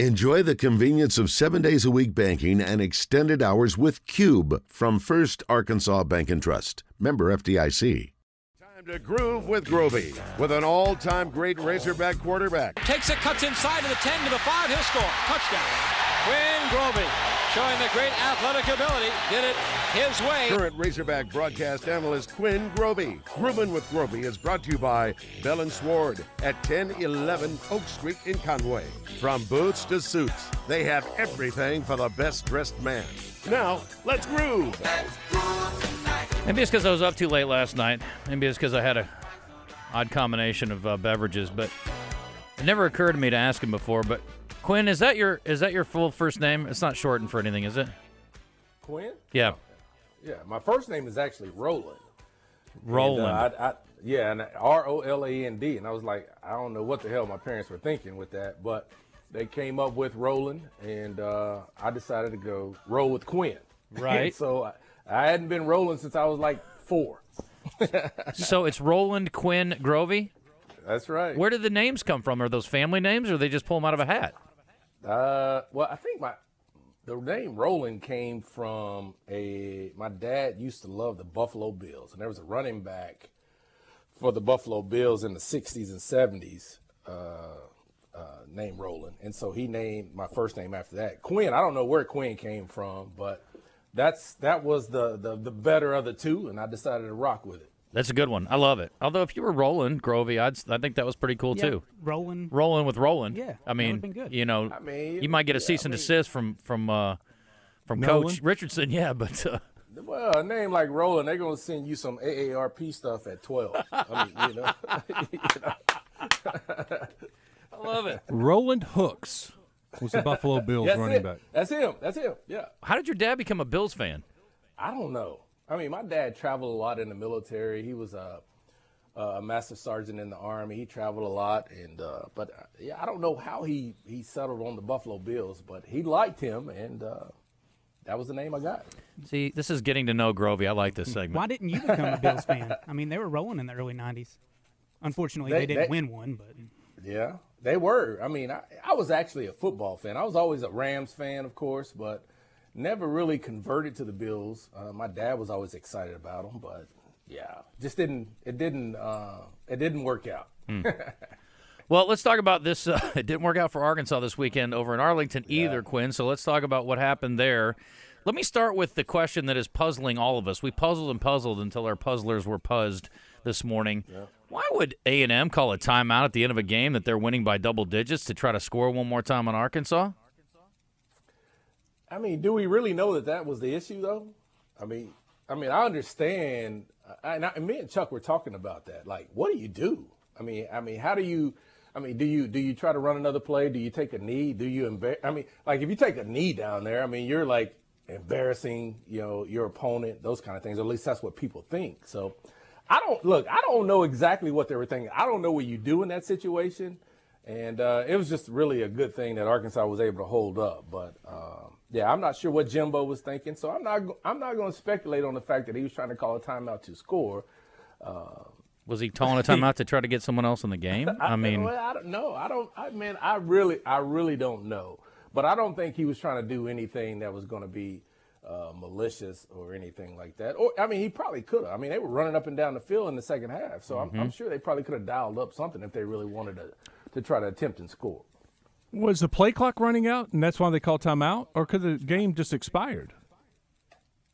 Enjoy the convenience of seven days a week banking and extended hours with Cube from First Arkansas Bank and Trust. Member FDIC. Time to groove with Grovey with an all time great Razorback quarterback. Takes it, cuts inside to the 10 to the 5. He'll score. Touchdown. Quinn Grovey showing the great athletic ability. Did it his way. Current Razorback broadcast analyst Quinn Grovey. Grooving with Grovey is brought to you by Bell and Sward at 1011 Oak Street in Conway. From boots to suits, they have everything for the best dressed man. Now, let's groove. Maybe it's because I was up too late last night. Maybe it's because I had a odd combination of uh, beverages, but it never occurred to me to ask him before. But Quinn, is that your is that your full first name? It's not shortened for anything, is it? Quinn? Yeah, Yeah, my first name is actually Roland. Roland. And, uh, I, I, yeah, and R O L A N D. And I was like, I don't know what the hell my parents were thinking with that, but they came up with Roland, and uh, I decided to go roll with Quinn. Right. so I, I hadn't been rolling since I was like four. so it's Roland Quinn Grovey. That's right. Where did the names come from? Are those family names, or they just pull them out of a hat? Uh, well, I think my the name Roland came from a my dad used to love the Buffalo Bills, and there was a running back for the Buffalo Bills in the '60s and '70s uh, uh, named Roland, and so he named my first name after that. Quinn, I don't know where Quinn came from, but that's that was the the, the better of the two, and I decided to rock with it. That's a good one. I love it. Although if you were Roland Grovey, I'd I think that was pretty cool Yeah, too. Rolling. Rolling with Roland. Yeah, I mean, would've been good. you know, I mean, you might get a yeah, cease I and mean- desist from from uh, from Nolan? Coach Richardson. Yeah, but uh, Well, a name like Roland, they're gonna send you some AARP stuff at twelve. I mean, you know. you know. I love it. Roland Hooks was the Buffalo Bills running it. back. That's him. That's him. Yeah. How did your dad become a Bills fan? I don't know. I mean, my dad traveled a lot in the military. He was a, a master sergeant in the army. He traveled a lot, and uh, but uh, yeah, I don't know how he he settled on the Buffalo Bills, but he liked him, and uh, that was the name I got. See, this is getting to know Grovey. I like this segment. Why didn't you become a Bills fan? I mean, they were rolling in the early '90s. Unfortunately, they, They- didn't they- win one, but Yeah, they were. I mean, I, I was actually a football fan. I was always a Rams fan, of course, but never really converted to the Bills. Uh, my dad was always excited about them, but yeah, just didn't. It didn't. Uh, it didn't work out. Well, let's talk about this. Uh, it didn't work out for Arkansas this weekend over in Arlington either, Quinn. So let's talk about what happened there. Let me start with the question that is puzzling all of us. We puzzled and puzzled until our puzzlers were puzzled this morning. Why would A and M call a timeout at the end of a game that they're winning by double digits to try to score one more time on Arkansas? I mean, do we really know that that was the issue, though? I mean, I mean, I understand. I, and, I, and me and Chuck were talking about that. Like, what do you do? I mean, I mean, how do you? I mean, do you do you try to run another play? Do you take a knee? Do you embarrass? I mean, like if you take a knee down there, I mean, you're like embarrassing, you know, your opponent, those kind of things. Or at least that's what people think. So, I don't look. I don't know exactly what they were thinking. I don't know what you do in that situation. And uh, it was just really a good thing that Arkansas was able to hold up. But um, yeah, I'm not sure what Jimbo was thinking. So I'm not. I'm not going to speculate on the fact that he was trying to call a timeout to score. Was he calling a timeout to try to get someone else in the game? I mean, well, I don't know. I don't. I mean, I really, I really don't know. But I don't think he was trying to do anything that was going to be uh, malicious or anything like that. Or I mean, he probably could have. I mean, they were running up and down the field in the second half, so I'm, I'm sure they probably could have dialed up something if they really wanted to to try to attempt and score. Was the play clock running out, and that's why they called timeout, or could the game just expired?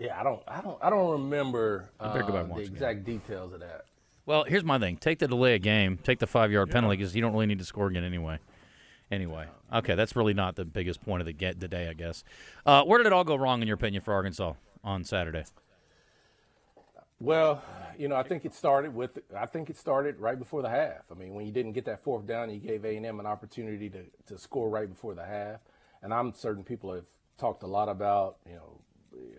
Yeah, I don't, I don't, I don't remember uh, better go back and the watch the exact details of that. Well, here's my thing: take the delay of game, take the five yard penalty because you don't really need to score again anyway. Anyway, okay, that's really not the biggest point of the get the day, I guess. Uh, where did it all go wrong in your opinion for Arkansas on Saturday? Well, you know, I think it started with I think it started right before the half. I mean, when you didn't get that fourth down, you gave A and M an opportunity to, to score right before the half. And I'm certain people have talked a lot about you know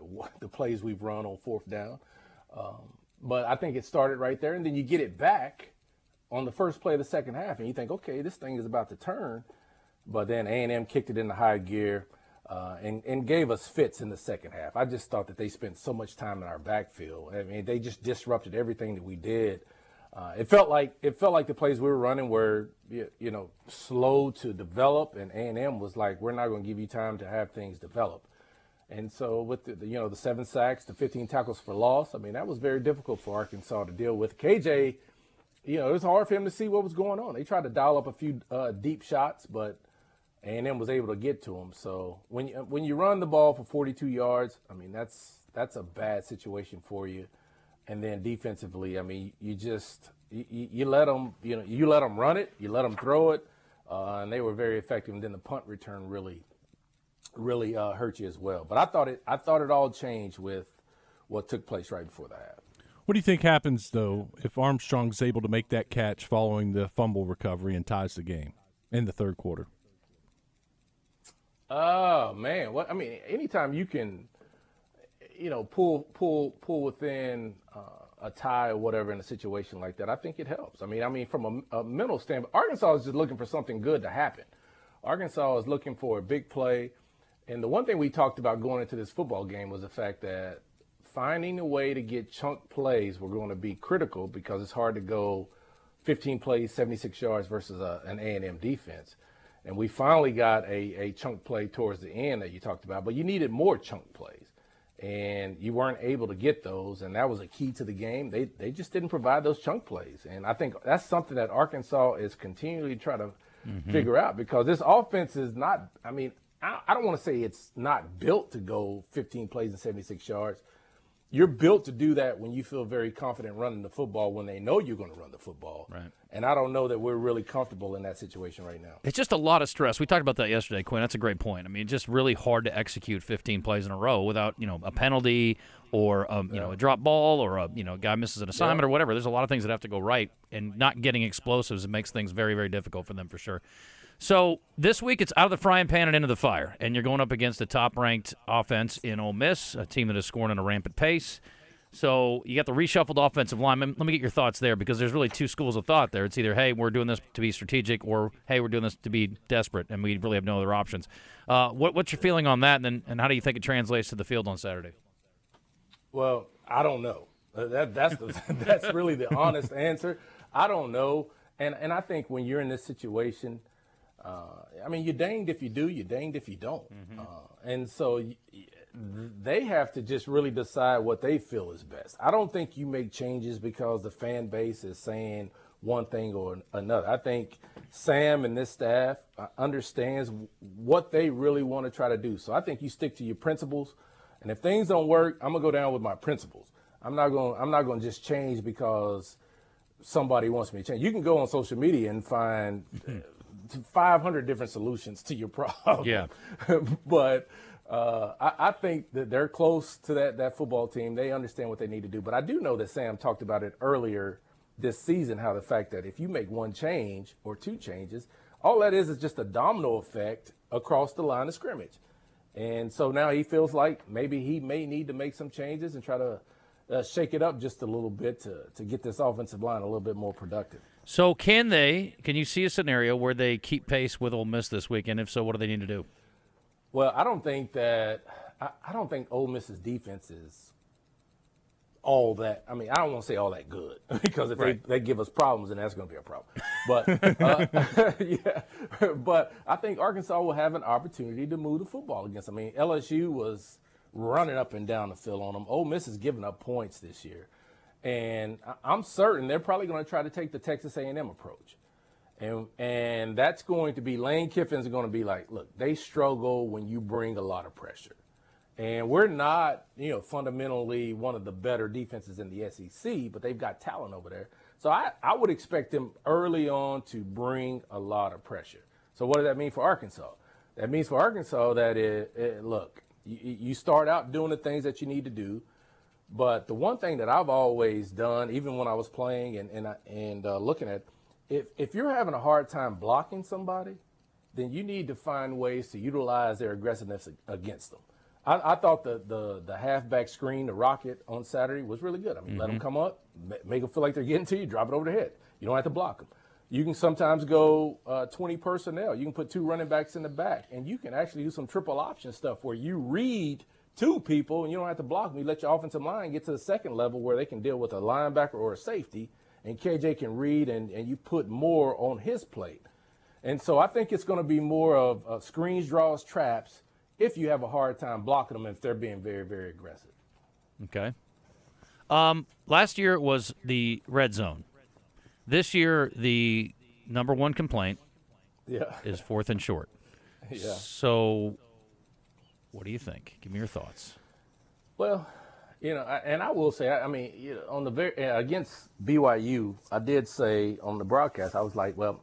what the plays we've run on fourth down. Um, but I think it started right there, and then you get it back on the first play of the second half, and you think, okay, this thing is about to turn. But then A and M kicked it into high gear. Uh, and, and gave us fits in the second half. I just thought that they spent so much time in our backfield. I mean, they just disrupted everything that we did. uh, it felt like it felt like the plays we were running were you, know slow to develop, and A and M was like, we're not going to give you time to have things develop. And so with the, the, you know the seven sacks, the 15 tackles for loss, I mean that was very difficult for Arkansas to deal with. KJ, you know it was hard for him to see what was going on. They tried to dial up a few uh, deep shots, but A&M was able to get to him. So when you when you run the ball for 42 yards, I mean that's that's a bad situation for you. And then defensively, I mean you just you, you let them you know you let them run it, you let them throw it, uh, and they were very effective. And then the punt return really really uh, hurt you as well. But I thought it I thought it all changed with what took place right before the half. What do you think happens though if Armstrong's able to make that catch following the fumble recovery and ties the game in the third quarter? Oh man, what I mean, anytime you can, you know, pull pull pull within uh, a tie or whatever in a situation like that, I think it helps. I mean, I mean, from a, a mental standpoint, Arkansas is just looking for something good to happen. Arkansas is looking for a big play and the one thing we talked about going into this football game was the fact that finding a way to get chunk plays were going to be critical because it's hard to go 15 plays, 76 yards versus a, an A&M defense. And we finally got a, a chunk play towards the end that you talked about, but you needed more chunk plays. And you weren't able to get those, and that was a key to the game. They, they just didn't provide those chunk plays. And I think that's something that Arkansas is continually trying to mm-hmm. figure out because this offense is not, I mean, I, don't want to say it's not built to go 15 plays and 76 yards. You're built to do that when you feel very confident running the football when they know you're going to run the football. Right. And I don't know that we're really comfortable in that situation right now. It's just a lot of stress. We talked about that yesterday, Quinn. That's a great point. I mean, it's just really hard to execute 15 plays in a row without, you know, a penalty or um, you yeah. know a drop ball or a you know guy misses an assignment yeah. or whatever. There's a lot of things that have to go right, and not getting explosives it makes things very very difficult for them for sure. So this week it's out of the frying pan and into the fire, and you're going up against a top-ranked offense in Ole Miss, a team that is scoring at a rampant pace. So you got the reshuffled offensive line. Let me get your thoughts there because there's really two schools of thought there. It's either hey we're doing this to be strategic, or hey we're doing this to be desperate, and we really have no other options. Uh, what, what's your feeling on that, and then, and how do you think it translates to the field on Saturday? Well, I don't know. Uh, that, that's the, that's really the honest answer. I don't know, and and I think when you're in this situation uh, I mean, you're danged if you do, you're danged if you don't. Mm-hmm. Uh, and so they have to just really decide what they feel is best. I don't think you make changes because the fan base is saying one thing or another. I think Sam and this staff uh, understands what they really want to try to do. So I think you stick to your principles. And if things don't work, I'm gonna go down with my principles. I'm not gonna I'm not going to just change because somebody wants me to change. You can go on social media and find 500 different solutions to your problem. Yeah. but uh, I, I, think that they're close to that, that football team. They understand what they need to do. But I do know that Sam talked about it earlier this season how the fact that if you make one change or two changes, all that is is just a domino effect across the line of scrimmage. And so now he feels like maybe he may need to make some changes and try to uh, shake it up just a little bit to, to get this offensive line a little bit more productive. So can they? Can you see a scenario where they keep pace with Ole Miss this weekend? If so, what do they need to do? Well, I don't think that I, I don't think Ole Miss's defense is all that. I mean, I don't want to say all that good because if right. they, they give us problems, then that's going to be a problem. But uh, yeah, but I think Arkansas will have an opportunity to move the football against. I mean, LSU was running up and down the field on them. Ole Miss has given up points this year and I'm certain they're probably going to try to take the Texas A&M approach. And and that's going to be Lane Kiffin's going to be like, look, they struggle when you bring a lot of pressure. And we're not, you know, fundamentally one of the better defenses in the SEC, but they've got talent over there. So I, I would expect them early on to bring a lot of pressure. So what does that mean for Arkansas? That means for Arkansas that it, it look, you, you start out doing the things that you need to do but the one thing that I've always done, even when I was playing and and, and uh, looking at, if if you're having a hard time blocking somebody, then you need to find ways to utilize their aggressiveness against them. I, I thought the, the the halfback screen, the rocket on Saturday was really good. I mean, mm-hmm. let them come up, make them feel like they're getting to you, drop it over their head. You don't have to block them. You can sometimes go uh, 20 personnel. You can put two running backs in the back, and you can actually do some triple option stuff where you read – two people, and you don't have to block them. You let your offensive line get to the second level where they can deal with a linebacker or a safety, and KJ can read, and, and you put more on his plate. And so I think it's going to be more of screens, draws, traps if you have a hard time blocking them if they're being very, very aggressive. Okay. Um, last year it was the red zone. This year, the number one complaint Yeah. is fourth and short. Yeah. So, what do you think? Give me your thoughts. Well, you know, I- and I will say, I mean, you know, on the very uh, against BYU, I did say on the broadcast, I was like, well,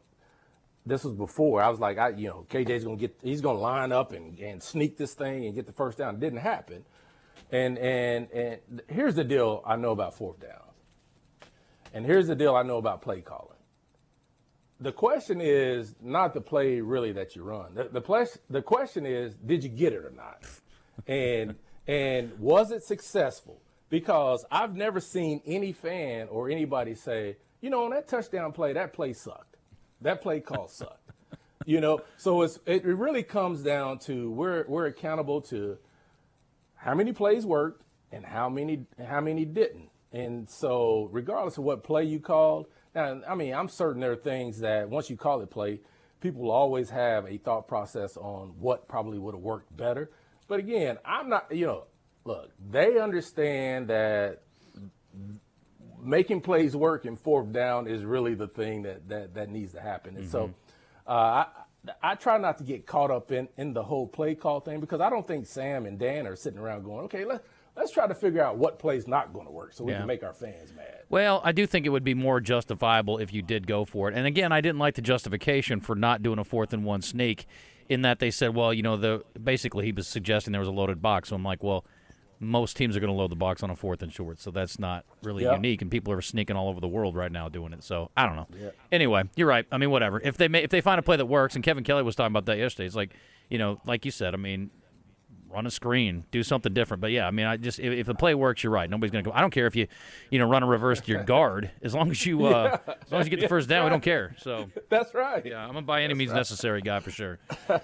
this was before. I was like, I, you know, KJ's gonna get, he's gonna line up and, and sneak this thing and get the first down. It didn't happen. And and and here's the deal I know about fourth down. And here's the deal I know about play calling. The question is not the play really that you run. The the, the question is, did you get it or not? And and was it successful? Because I've never seen any fan or anybody say, you know, on that touchdown play, that play sucked. That play call sucked. You know, so it's it really comes down to we're we're accountable to how many plays worked and how many how many didn't. And so, regardless of what play you called, now I mean, I'm certain there are things that once you call it play, people will always have a thought process on what probably would have worked better. But again, I'm not. You know, look, they understand that making plays work in fourth down is really the thing that that, that needs to happen. And so, uh, I I try not to get caught up in in the whole play call thing because I don't think Sam and Dan are sitting around going, okay, let let's try to figure out what play's not going to work so we Yeah. can make our fans mad. Well, I do think it would be more justifiable if you did go for it. And again, I didn't like the justification for not doing a fourth and one sneak, in that they said, well, you know, the basically he was suggesting there was a loaded box. So I'm like, well, most teams are going to load the box on a fourth and short, so that's not really unique. And people are sneaking all over the world right now doing it. So I don't know. Anyway, you're right. I mean, whatever. If they ma- if they find a play that works, and Kevin Kelly was talking about that yesterday, it's like, you know, like you said, I mean, run a screen, do something different. But yeah, I mean, I just if, if the play works, you're right. Nobody's gonna go. I don't care if you, you know, run a reverse to your guard as long as you uh, as long as you get the first down, we don't care. So That's right. yeah, I'm a by any means necessary guy for sure.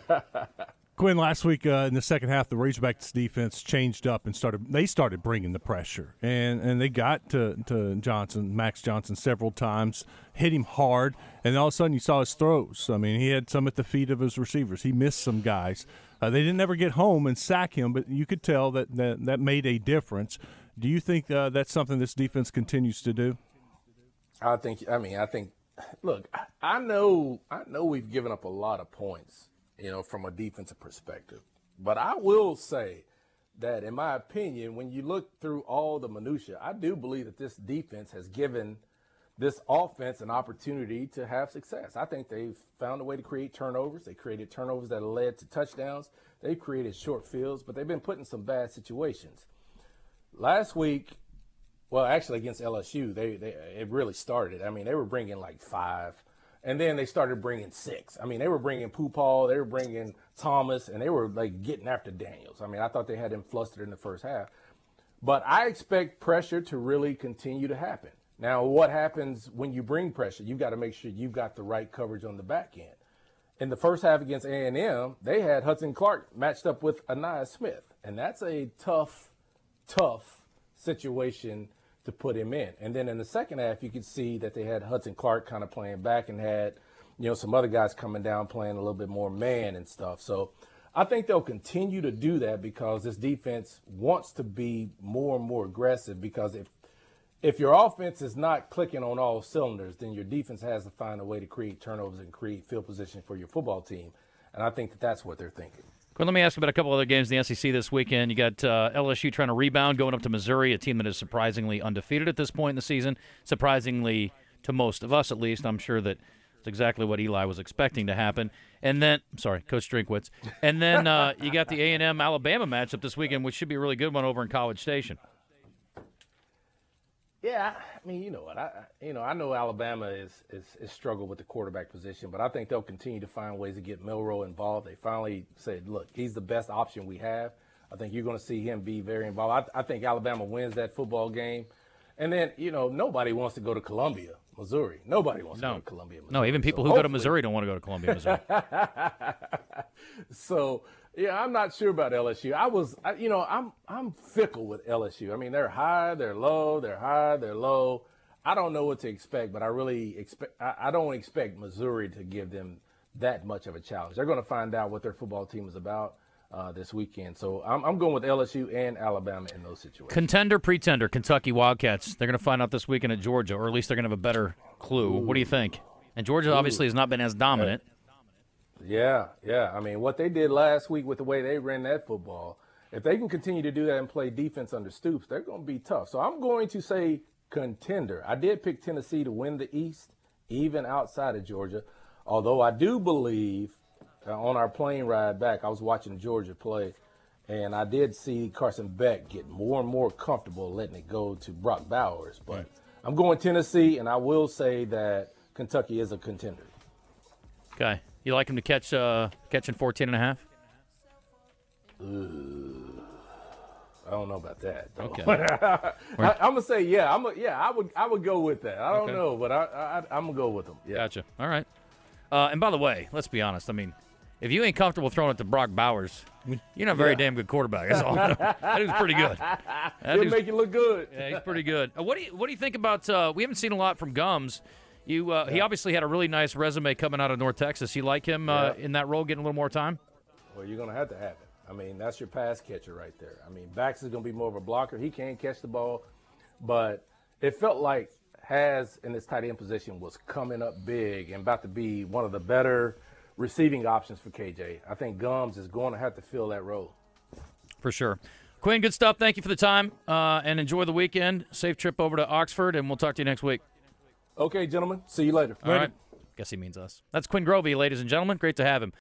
Quinn, last week uh, in the second half, the Razorbacks defense changed up and started. They started bringing the pressure, and and they got to to Johnson, Max Johnson, several times, hit him hard, and all of a sudden you saw his throws. I mean, he had some at the feet of his receivers. He missed some guys. Uh, they didn't ever get home and sack him, but you could tell that that, that made a difference. Do you think uh, that's something this defense continues to do? I think. I mean, I think. Look, I- know. I know we've given up a lot of points, you know, from a defensive perspective. But I will say that, in my opinion, when you look through all the minutia, I do believe that this defense has given this offense an opportunity to have success. I think they've found a way to create turnovers. They created turnovers that led to touchdowns. They've created short fields, but they've been put in some bad situations. Last week, well, actually against LSU, they, they it really started. I mean, they were bringing like five, and then they started bringing six. I mean, they were bringing Paul, they were bringing Thomas, and they were like getting after Daniels. I mean, I thought they had him flustered in the first half. But I expect pressure to really continue to happen. Now, what happens when you bring pressure? You've got to make sure you've got the right coverage on the back end. In the first half against A&M, they had Hudson Clark matched up with Ainias Smith, and that's a tough, tough situation to put him in. And then in the second half, you could see that they had Hudson Clark kind of playing back and had, you know, some other guys coming down playing a little bit more man and stuff. So I think they'll continue to do that because this defense wants to be more and more aggressive because if if your offense is not clicking on all cylinders, then your defense has to find a way to create turnovers and create field position for your football team. And I think that that's what they're thinking. Quinn, let me ask you about a couple other games in the SEC this weekend. You got uh, LSU trying to rebound, going up to Missouri, a team that is surprisingly undefeated at this point in the season. Surprisingly to most of us, at least. I'm sure that it's exactly what Eli was expecting to happen. And then, sorry, Coach Drinkwitz. And then uh, you got the A&M Alabama matchup this weekend, which should be a really good one over in College Station. Yeah, I mean, you know what? I, you know, I know Alabama is, is is struggled with the quarterback position, but I think they'll continue to find ways to get Milroe involved. They finally said, "Look, he's the best option we have." I think you're going to see him be very involved. I, I think Alabama wins that football game, and then you know nobody wants to go to Columbia, Missouri. Nobody wants to go to Columbia. Missouri. No, even people So who go to Missouri don't want to go to Columbia, Missouri. So yeah, I'm not sure about LSU. I was, I, you know, I'm I'm fickle with LSU. I mean, they're high, they're low, they're high, they're low. I don't know what to expect, but I really expect. I, I don't expect Missouri to give them that much of a challenge. They're going to find out what their football team is about uh, this weekend. So I'm, I'm going with LSU and Alabama in those situations. Contender, pretender, Kentucky Wildcats. They're going to find out this weekend at Georgia, or at least they're going to have a better clue. What do you think? And Georgia obviously has not been as dominant. Yeah, yeah. I mean, what they did last week with the way they ran that football, if they can continue to do that and play defense under Stoops, they're going to be tough. So I'm going to say contender. I did pick Tennessee to win the East, even outside of Georgia. Although I do believe uh, on our plane ride back, I was watching Georgia play, and I did see Carson Beck get more and more comfortable letting it go to Brock Bowers. But I'm going Tennessee, and I will say that Kentucky is a contender. Okay. You like him to catch uh, catching 14 and a half? I don't know about that. Though. Okay. I, I'm gonna say yeah. I'm a, yeah. I would I would go with that. I don't Okay. know, but I, I I'm gonna go with them. Yeah. Gotcha. All right. Uh, and by the way, let's be honest. I mean, if you ain't comfortable throwing it to Brock Bowers, you're not a very Yeah. damn good quarterback. That's all. that dude's pretty good. That It'll make you look good. yeah, he's pretty good. Uh, what do you What do you think about? Uh, we haven't seen a lot from Gumms. You, uh, he obviously had a really nice resume coming out of North Texas. You like him uh, Yeah. in that role, getting a little more time? Well, you're gonna have to have it. I mean, that's your pass catcher right there. I mean, Bax is gonna be more of a blocker. He can catch the ball, but it felt like Hasz in this tight end position was coming up big and about to be one of the better receiving options for KJ. I think Gumms is going to have to fill that role. For sure. Quinn, good stuff. Thank you for the time, uh, and enjoy the weekend. Safe trip over to Oxford, and we'll talk to you next week. Okay, gentlemen. See you later. All right. Guess he means us. That's Quinn Grovey, ladies and gentlemen. Great to have him.